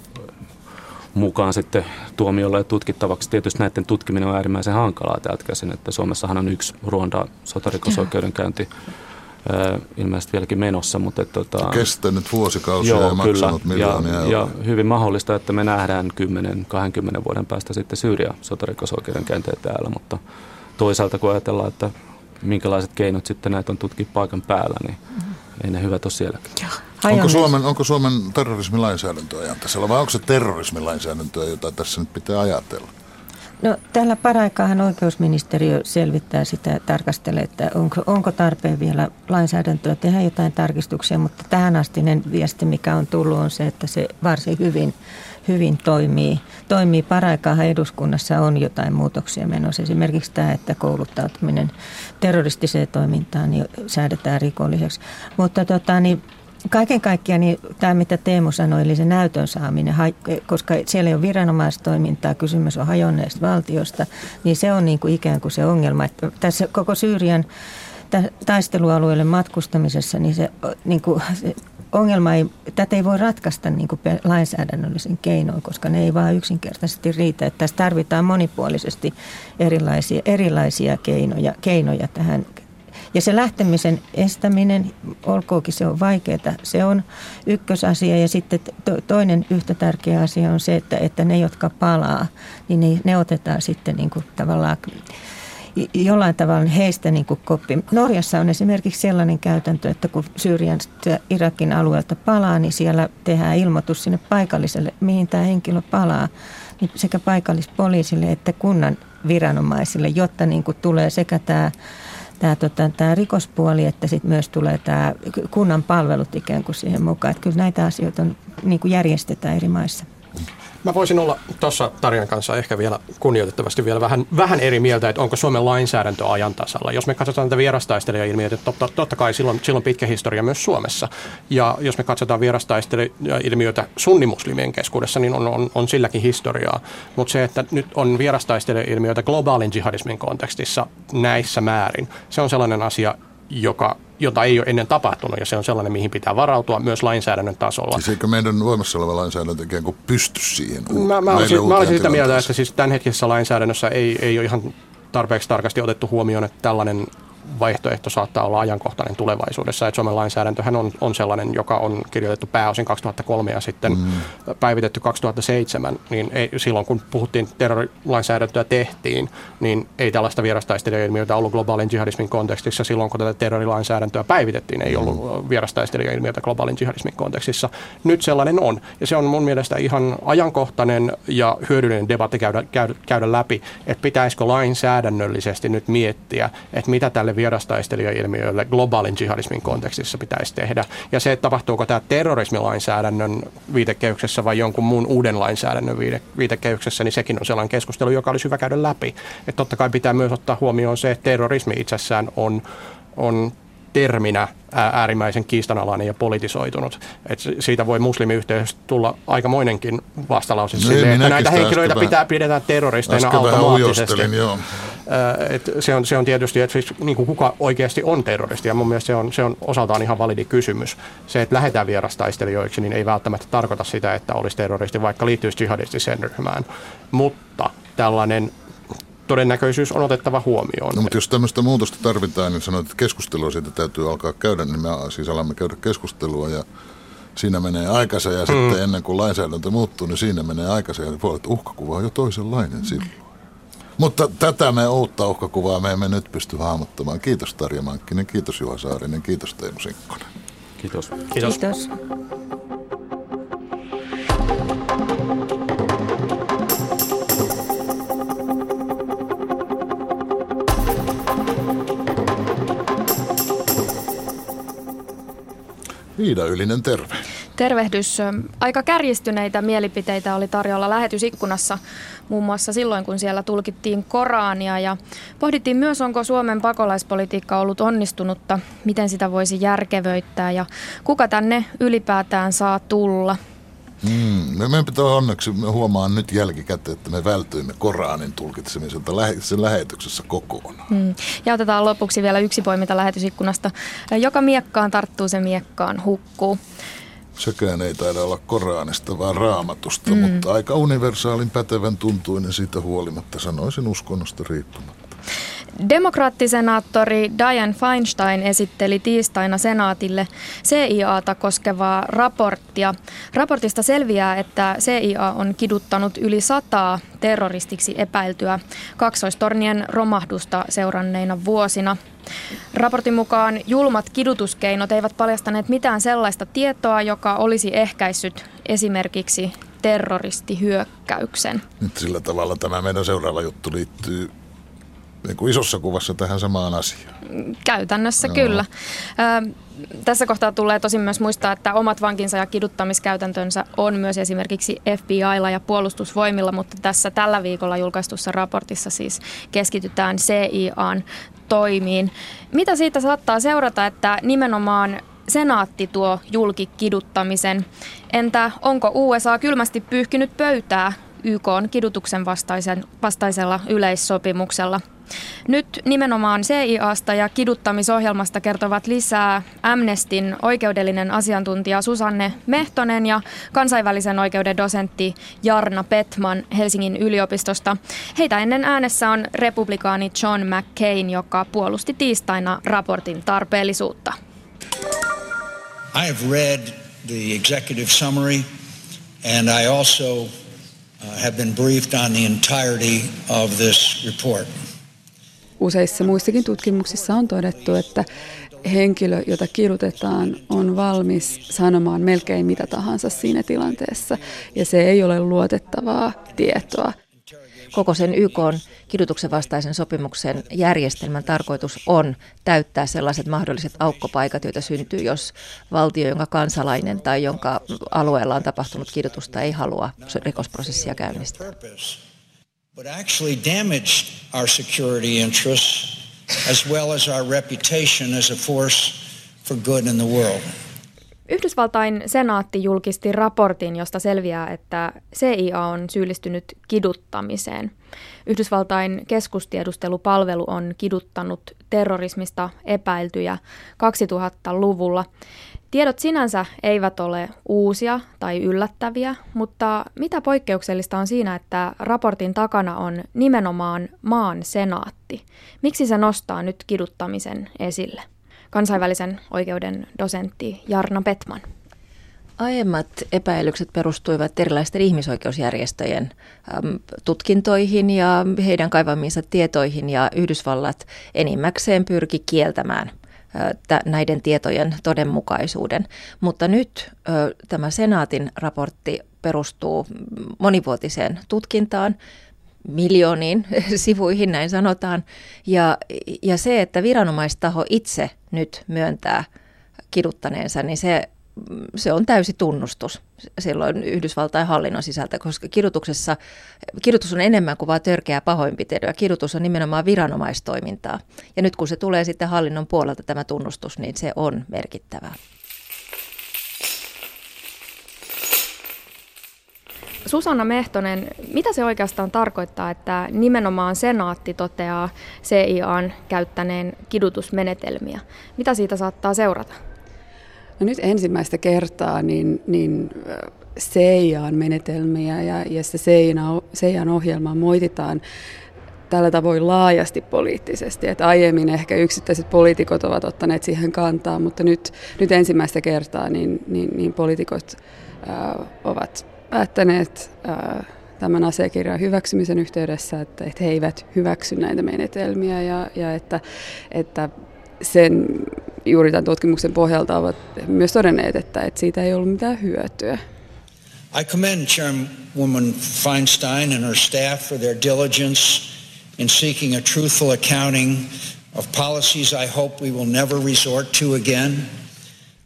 mukaan sitten tuomiolla ja tutkittavaksi. Tietysti näiden tutkiminen on äärimmäisen hankalaa täältä käsin, että Suomessahan on yksi Ruanda sotarikosoikeudenkäynti ilmeisesti vieläkin menossa. Mutta, että, tota, Kestänyt vuosikausia joo, ja maksanut kyllä. miljoonia ja, ja hyvin mahdollista, että me nähdään 10-20 vuoden päästä sitten Syyria sotarikosoikeudenkäyntejä täällä, mutta toisaalta kun ajatellaan, että minkälaiset keinot sitten näitä on tutkia paikan päällä, niin mm-hmm. ei ne hyvät ole sielläkin. Onko Suomen, onko Suomen terrorismilainsäädäntö ajan tasalla vai onko se terrorismilainsäädäntöä, jota tässä nyt pitää ajatella? No tällä paraikaahan oikeusministeriö selvittää sitä, tarkastelee, että onko, onko tarpeen vielä lainsäädäntöä tehdä jotain tarkistuksia, mutta tähän astinen viesti, mikä on tullut, on se, että se varsin hyvin, hyvin toimii. toimii. Paraikaahan eduskunnassa on jotain muutoksia menossa. Esimerkiksi tämä, että kouluttautuminen terroristiseen toimintaan niin säädetään rikolliseksi. Mutta tota, niin Kaiken kaikkiaan niin tämä, mitä Teemu sanoi, eli se näytön saaminen, koska siellä ei ole viranomaistoimintaa, kysymys on hajonneesta valtiosta, niin se on niin kuin ikään kuin se ongelma. Että tässä koko Syyrian taistelualueelle matkustamisessa, niin se, niin kuin, se ongelma ei, tätä ei voi ratkaista niin kuin lainsäädännöllisin keinoin, koska ne ei vaan yksinkertaisesti riitä. Että tässä tarvitaan monipuolisesti erilaisia, erilaisia keinoja, keinoja tähän ja se lähtemisen estäminen, olkoonkin se on vaikeaa, se on ykkösasia. Ja sitten to, toinen yhtä tärkeä asia on se, että, että ne, jotka palaa, niin ne, ne otetaan sitten niin kuin tavallaan jollain tavalla heistä niin kuin koppi. Norjassa on esimerkiksi sellainen käytäntö, että kun Syyrian ja Irakin alueelta palaa, niin siellä tehdään ilmoitus sinne paikalliselle, mihin tämä henkilö palaa, niin sekä paikallispoliisille että kunnan viranomaisille, jotta niin kuin tulee sekä tämä tämä, tota, tämä rikospuoli, että sitten myös tulee tämä kunnan palvelut ikään kuin siihen mukaan. Että kyllä näitä asioita on, niin kuin järjestetään eri maissa. Mä voisin olla tuossa Tarjan kanssa ehkä vielä kunnioitettavasti vielä vähän, vähän eri mieltä, että onko Suomen lainsäädäntö ajan tasalla. Jos me katsotaan tätä vierastaistelijailmiötä, totta, totta kai silloin, silloin pitkä historia myös Suomessa. Ja jos me katsotaan vierastaistelijailmiötä sunnimuslimien keskuudessa, niin on, on, on silläkin historiaa. Mutta se, että nyt on vierastaistelijailmiötä globaalin jihadismin kontekstissa näissä määrin, se on sellainen asia, joka jota ei ole ennen tapahtunut, ja se on sellainen, mihin pitää varautua myös lainsäädännön tasolla. Siis eikö meidän voimassa oleva lainsäädäntö ikään kuin pysty siihen? Mä, mä, olisin, mä olisin sitä mieltä, että siis tämänhetkisessä lainsäädännössä ei, ei ole ihan tarpeeksi tarkasti otettu huomioon, että tällainen vaihtoehto saattaa olla ajankohtainen tulevaisuudessa. Että Suomen lainsäädäntöhän on, on sellainen, joka on kirjoitettu pääosin 2003 ja sitten mm. päivitetty 2007. Niin ei, silloin kun puhuttiin terrorilainsäädäntöä tehtiin, niin ei tällaista vierastaistelijailmiötä ollut globaalin jihadismin kontekstissa. Silloin kun tätä terrorilainsäädäntöä päivitettiin, ei ollut mm. vierastaistelijailmiötä globaalin jihadismin kontekstissa. Nyt sellainen on. Ja se on mun mielestä ihan ajankohtainen ja hyödyllinen debatti käydä, käydä, käydä läpi, että pitäisikö lainsäädännöllisesti nyt miettiä, että mitä tälle vierastaistelijailmiöille globaalin jihadismin kontekstissa pitäisi tehdä. Ja se, että tapahtuuko tämä terrorismilainsäädännön viitekehyksessä vai jonkun muun uuden lainsäädännön viitekehyksessä, niin sekin on sellainen keskustelu, joka olisi hyvä käydä läpi. Että totta kai pitää myös ottaa huomioon se, että terrorismi itsessään on, on terminä äärimmäisen kiistanalainen ja politisoitunut. Et siitä voi muslimiyhteisöstä tulla aikamoinenkin vastalause no, sille, että näitä henkilöitä pitää pidetään terroristeina automaattisesti. Et se, on, se on tietysti, että siis, niin kuin kuka oikeasti on terroristi, ja mun mielestä se on, se on osaltaan ihan validi kysymys. Se, että lähdetään vierastaistelijoiksi, niin ei välttämättä tarkoita sitä, että olisi terroristi, vaikka liittyisi jihadistiseen ryhmään. Mutta tällainen todennäköisyys on otettava huomioon. No, mutta jos tämmöistä muutosta tarvitaan, niin sanoit, että keskustelua siitä täytyy alkaa käydä, niin me siis alamme käydä keskustelua ja siinä menee aikansa ja mm. sitten ennen kuin lainsäädäntö muuttuu, niin siinä menee aikansa ja puolet, että uhkakuva on jo toisenlainen silloin. Mutta tätä me uutta uhkakuvaa me emme nyt pysty hahmottamaan. Kiitos Tarja Mankkinen, kiitos Juha Saarinen, kiitos Teemu Sinkkonen. Kiitos. Kiitos. kiitos. Iida Ylinen, terve. Tervehdys. Aika kärjistyneitä mielipiteitä oli tarjolla lähetysikkunassa, muun muassa silloin, kun siellä tulkittiin Korania. Ja pohdittiin myös, onko Suomen pakolaispolitiikka ollut onnistunutta, miten sitä voisi järkevöittää ja kuka tänne ylipäätään saa tulla. Mm, me meidän pitää onneksi, me huomaan nyt jälkikäteen, että me vältyimme Koranin tulkitsemiselta sen lähetyksessä kokonaan. Mm. Ja otetaan lopuksi vielä yksi poiminta lähetysikkunasta. Joka miekkaan tarttuu, se miekkaan hukkuu. Sekään ei taida olla Koranista, vaan raamatusta, mm. mutta aika universaalin pätevän tuntuinen siitä huolimatta, sanoisin uskonnosta riippumatta. Demokraattisenaattori Diane Feinstein esitteli tiistaina senaatille CIAta koskevaa raporttia. Raportista selviää, että CIA on kiduttanut yli sataa terroristiksi epäiltyä kaksoistornien romahdusta seuranneina vuosina. Raportin mukaan julmat kidutuskeinot eivät paljastaneet mitään sellaista tietoa, joka olisi ehkäissyt esimerkiksi terroristihyökkäyksen. Nyt sillä tavalla tämä meidän seuraava juttu liittyy niin kuin isossa kuvassa tähän samaan asiaan. Käytännössä no. kyllä. Ö, tässä kohtaa tulee tosin myös muistaa, että omat vankinsa ja kiduttamiskäytäntönsä on myös esimerkiksi FBIlla ja puolustusvoimilla, mutta tässä tällä viikolla julkaistussa raportissa siis keskitytään CIAn toimiin. Mitä siitä saattaa seurata, että nimenomaan senaatti tuo julki kiduttamisen? Entä onko USA kylmästi pyyhkinyt pöytää YK on kidutuksen vastaisen, vastaisella yleissopimuksella? Nyt nimenomaan CIAsta ja kiduttamisohjelmasta kertovat lisää Amnestin oikeudellinen asiantuntija Susanne Mehtonen ja kansainvälisen oikeuden dosentti Jarna Petman Helsingin yliopistosta. Heitä ennen äänessä on republikaani John McCain, joka puolusti tiistaina raportin tarpeellisuutta. I have read the executive summary and I also have been briefed on the entirety of this report. Useissa muissakin tutkimuksissa on todettu, että henkilö, jota kidutetaan, on valmis sanomaan melkein mitä tahansa siinä tilanteessa, ja se ei ole luotettavaa tietoa. Koko sen YK kidutuksen vastaisen sopimuksen järjestelmän tarkoitus on täyttää sellaiset mahdolliset aukkopaikat, joita syntyy, jos valtio, jonka kansalainen tai jonka alueella on tapahtunut kidutusta, ei halua rikosprosessia käynnistää. As well as our reputation as a force for good in the world. Yhdysvaltain senaatti julkisti raportin, josta selviää, että CIA on syyllistynyt kiduttamiseen. Yhdysvaltain keskustiedustelupalvelu on kiduttanut terrorismista epäiltyjä 2000-luvulla. Tiedot sinänsä eivät ole uusia tai yllättäviä, mutta mitä poikkeuksellista on siinä, että raportin takana on nimenomaan maan senaatti? Miksi se nostaa nyt kiduttamisen esille? Kansainvälisen oikeuden dosentti Jarna Petman. Aiemmat epäilykset perustuivat erilaisten ihmisoikeusjärjestöjen tutkintoihin ja heidän kaivamiinsa tietoihin ja Yhdysvallat enimmäkseen pyrki kieltämään näiden tietojen todenmukaisuuden. Mutta nyt tämä senaatin raportti perustuu monivuotiseen tutkintaan, miljooniin sivuihin, näin sanotaan. Ja, ja se, että viranomaistaho itse nyt myöntää kiduttaneensa, niin se, se on täysi tunnustus silloin Yhdysvaltain hallinnon sisältä, koska kidutuksessa, kidutus on enemmän kuin vain törkeää pahoinpitelyä. Kidutus on nimenomaan viranomaistoimintaa. Ja nyt kun se tulee sitten hallinnon puolelta tämä tunnustus, niin se on merkittävää. Susanna Mehtonen, mitä se oikeastaan tarkoittaa, että nimenomaan senaatti toteaa CIAn käyttäneen kidutusmenetelmiä? Mitä siitä saattaa seurata? No nyt ensimmäistä kertaa niin, niin CIAn menetelmiä ja, ja se CIAn ohjelmaa moititaan tällä tavoin laajasti poliittisesti. Että aiemmin ehkä yksittäiset poliitikot ovat ottaneet siihen kantaa, mutta nyt, nyt ensimmäistä kertaa niin, niin, niin poliitikot ovat päättäneet tämän asiakirjan hyväksymisen yhteydessä, että, että he eivät hyväksy näitä menetelmiä ja, ja että, että sen juuri tämän tutkimuksen pohjalta ovat myös todenneet, että, että siitä ei ollut mitään hyötyä. I commend Chairwoman Feinstein and her staff for their diligence in seeking a truthful accounting of policies I hope we will never resort to again.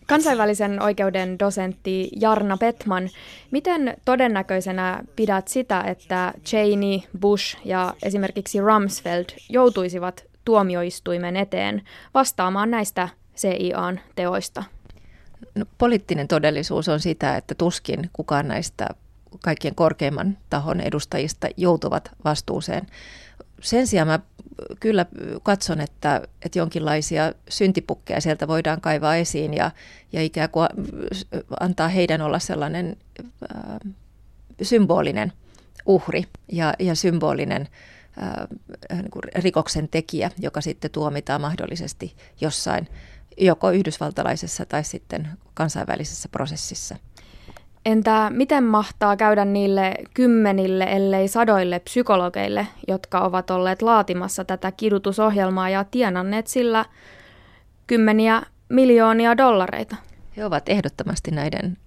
Kansainvälisen oikeuden dosentti Jarna Petman, miten todennäköisenä pidät sitä, että Cheney, Bush ja esimerkiksi Rumsfeld joutuisivat tuomioistuimen eteen vastaamaan näistä CIAn teoista? No, poliittinen todellisuus on sitä, että tuskin kukaan näistä kaikkien korkeimman tahon edustajista joutuvat vastuuseen. Sen sijaan mä kyllä katson, että, että jonkinlaisia syntipukkeja sieltä voidaan kaivaa esiin ja, ja ikään kuin antaa heidän olla sellainen äh, symbolinen uhri ja, ja symbolinen äh, niin kuin rikoksen tekijä, joka sitten tuomitaan mahdollisesti jossain joko yhdysvaltalaisessa tai sitten kansainvälisessä prosessissa. Entä miten mahtaa käydä niille kymmenille, ellei sadoille psykologeille, jotka ovat olleet laatimassa tätä kidutusohjelmaa ja tienanneet sillä kymmeniä miljoonia dollareita? He ovat ehdottomasti näiden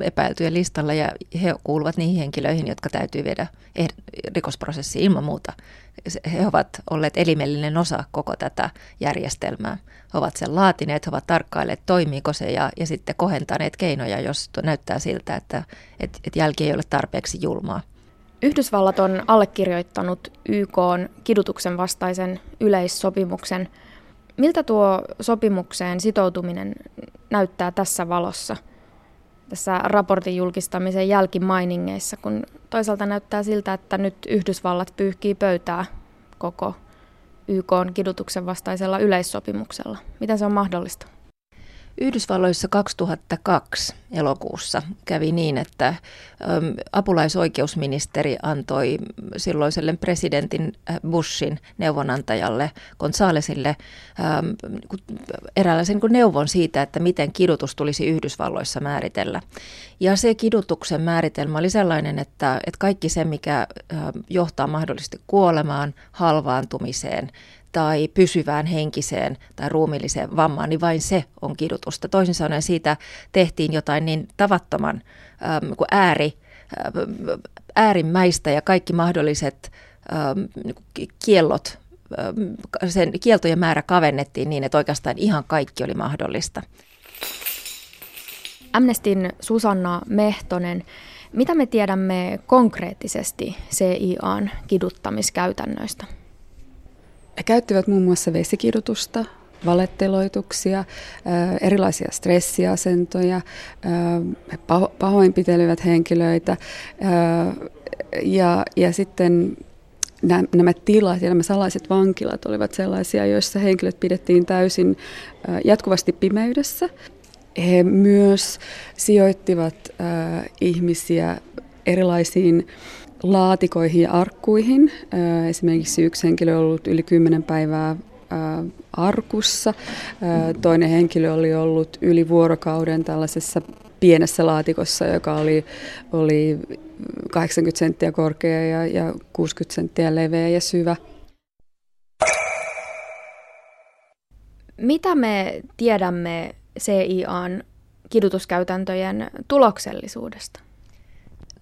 epäiltyjen listalla ja he kuuluvat niihin henkilöihin, jotka täytyy viedä rikosprosessiin ilman muuta. He ovat olleet elimellinen osa koko tätä järjestelmää. He ovat sen laatineet, he ovat tarkkailleet, toimiiko se ja, ja sitten kohentaneet keinoja, jos näyttää siltä, että et, et jälki ei ole tarpeeksi julmaa. Yhdysvallat on allekirjoittanut YK kidutuksen vastaisen yleissopimuksen. Miltä tuo sopimukseen sitoutuminen näyttää tässä valossa – tässä raportin julkistamisen jälkimainingeissa, kun toisaalta näyttää siltä, että nyt Yhdysvallat pyyhkii pöytää koko YK kidutuksen vastaisella yleissopimuksella. Miten se on mahdollista? Yhdysvalloissa 2002 elokuussa kävi niin, että apulaisoikeusministeri antoi silloiselle presidentin äh, Bushin neuvonantajalle Gonzalesille eräänlaisen neuvon siitä, että miten kidutus tulisi Yhdysvalloissa määritellä. Ja se kidutuksen määritelmä oli sellainen, että, että kaikki se, mikä johtaa mahdollisesti kuolemaan, halvaantumiseen, tai pysyvään henkiseen tai ruumiilliseen vammaan, niin vain se on kidutusta. Toisin sanoen siitä tehtiin jotain niin tavattoman ähm, kuin ääri, äh, äärimmäistä ja kaikki mahdolliset kiellot, sen kieltojen määrä kavennettiin niin, että oikeastaan ihan kaikki oli mahdollista. Amnestin Susanna Mehtonen, mitä me tiedämme konkreettisesti CIAn kiduttamiskäytännöistä? He käyttivät muun muassa vesikidutusta, valetteloituksia, erilaisia stressiasentoja, pahoinpitelevät henkilöitä ja, ja sitten nämä tilat ja nämä salaiset vankilat olivat sellaisia, joissa henkilöt pidettiin täysin jatkuvasti pimeydessä. He myös sijoittivat ihmisiä erilaisiin laatikoihin ja arkkuihin. Esimerkiksi yksi henkilö on ollut yli kymmenen päivää arkussa. Toinen henkilö oli ollut yli vuorokauden tällaisessa pienessä laatikossa, joka oli, oli 80 senttiä korkea ja, ja 60 senttiä leveä ja syvä. Mitä me tiedämme CIAn kidutuskäytäntöjen tuloksellisuudesta?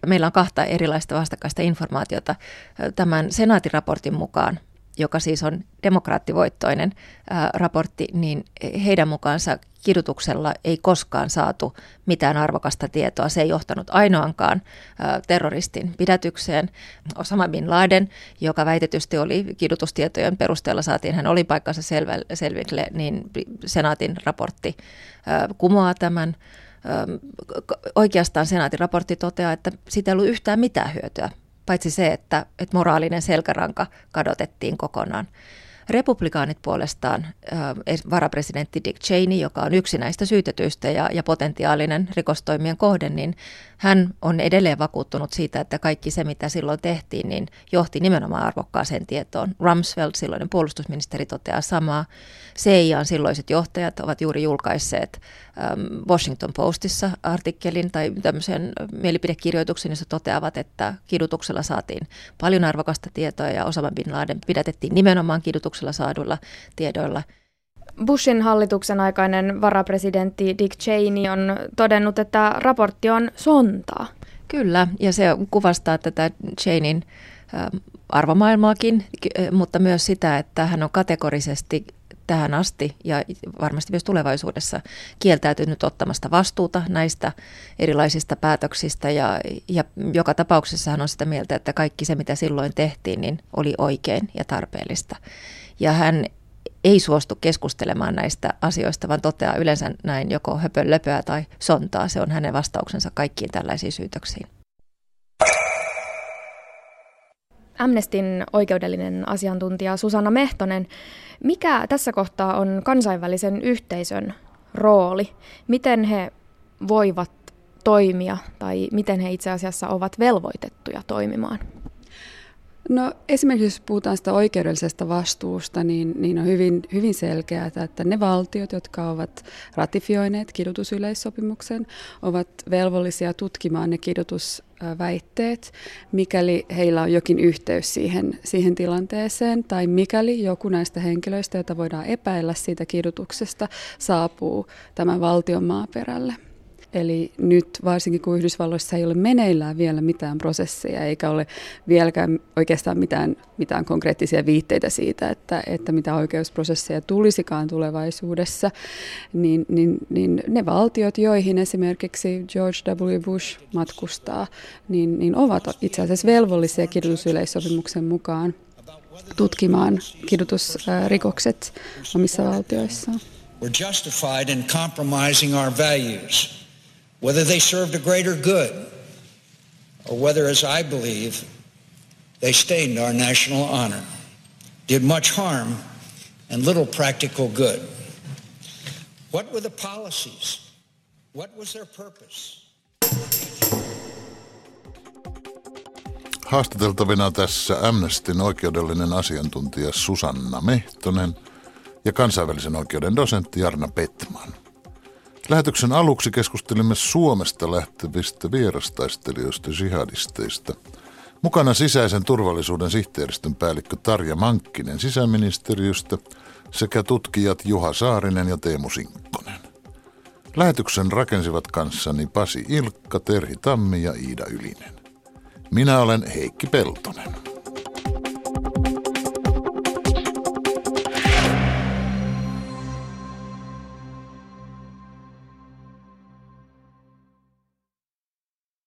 Meillä on kahta erilaista vastakkaista informaatiota. Tämän senaatiraportin mukaan joka siis on demokraattivoittoinen ää, raportti, niin heidän mukaansa kidutuksella ei koskaan saatu mitään arvokasta tietoa. Se ei johtanut ainoankaan ää, terroristin pidätykseen. Osama Bin Laden, joka väitetysti oli kidutustietojen perusteella saatiin hän oli paikkansa selville, niin senaatin raportti ää, kumoaa tämän oikeastaan senaatin raportti toteaa, että siitä ei ollut yhtään mitään hyötyä paitsi se, että, että moraalinen selkäranka kadotettiin kokonaan. Republikaanit puolestaan, varapresidentti Dick Cheney, joka on yksi näistä syytetyistä ja, ja potentiaalinen rikostoimien kohde, niin hän on edelleen vakuuttunut siitä, että kaikki se, mitä silloin tehtiin, niin johti nimenomaan arvokkaaseen tietoon. Rumsfeld, silloinen puolustusministeri, toteaa samaa. CIAn silloiset johtajat ovat juuri julkaisseet Washington Postissa artikkelin tai tämmöisen mielipidekirjoituksen, jossa toteavat, että kidutuksella saatiin paljon arvokasta tietoa ja Osama Bin Laden pidätettiin nimenomaan kidutuksella saaduilla tiedoilla – Bushin hallituksen aikainen varapresidentti Dick Cheney on todennut, että raportti on sontaa. Kyllä, ja se kuvastaa tätä Cheneyn arvomaailmaakin, mutta myös sitä, että hän on kategorisesti tähän asti ja varmasti myös tulevaisuudessa kieltäytynyt ottamasta vastuuta näistä erilaisista päätöksistä ja, ja joka tapauksessa hän on sitä mieltä, että kaikki se mitä silloin tehtiin niin oli oikein ja tarpeellista. Ja hän ei suostu keskustelemaan näistä asioista, vaan toteaa yleensä näin joko höpönlöpöä tai sontaa. Se on hänen vastauksensa kaikkiin tällaisiin syytöksiin. Amnestin oikeudellinen asiantuntija Susanna Mehtonen, mikä tässä kohtaa on kansainvälisen yhteisön rooli? Miten he voivat toimia tai miten he itse asiassa ovat velvoitettuja toimimaan? No esimerkiksi jos puhutaan sitä oikeudellisesta vastuusta, niin, niin on hyvin, hyvin selkeää, että ne valtiot, jotka ovat ratifioineet kidutusyleissopimuksen, ovat velvollisia tutkimaan ne kidutusväitteet, mikäli heillä on jokin yhteys siihen, siihen tilanteeseen, tai mikäli joku näistä henkilöistä, joita voidaan epäillä siitä kidutuksesta, saapuu tämän valtion maaperälle. Eli nyt varsinkin kun Yhdysvalloissa ei ole meneillään vielä mitään prosesseja eikä ole vieläkään oikeastaan mitään, mitään konkreettisia viitteitä siitä, että, että mitä oikeusprosesseja tulisikaan tulevaisuudessa, niin, niin, niin ne valtiot, joihin esimerkiksi George W. Bush matkustaa, niin, niin ovat itse asiassa velvollisia kidutusyleissopimuksen mukaan tutkimaan kidutusrikokset omissa valtioissaan. We're justified in compromising our values whether they served a greater good or whether, as I believe, they stained our national honor, did much harm and little practical good. What were the policies? What was their purpose? Haastateltavina tässä Amnestin oikeudellinen asiantuntija Susanna Mehtonen ja kansainvälisen oikeuden dosentti Jarna Petman. Lähetyksen aluksi keskustelimme Suomesta lähtevistä vierastaistelijoista jihadisteista. Mukana sisäisen turvallisuuden sihteeristön päällikkö Tarja Mankkinen sisäministeriöstä sekä tutkijat Juha Saarinen ja Teemu Sinkkonen. Lähetyksen rakensivat kanssani Pasi Ilkka, Terhi Tammi ja Iida Ylinen. Minä olen Heikki Peltonen.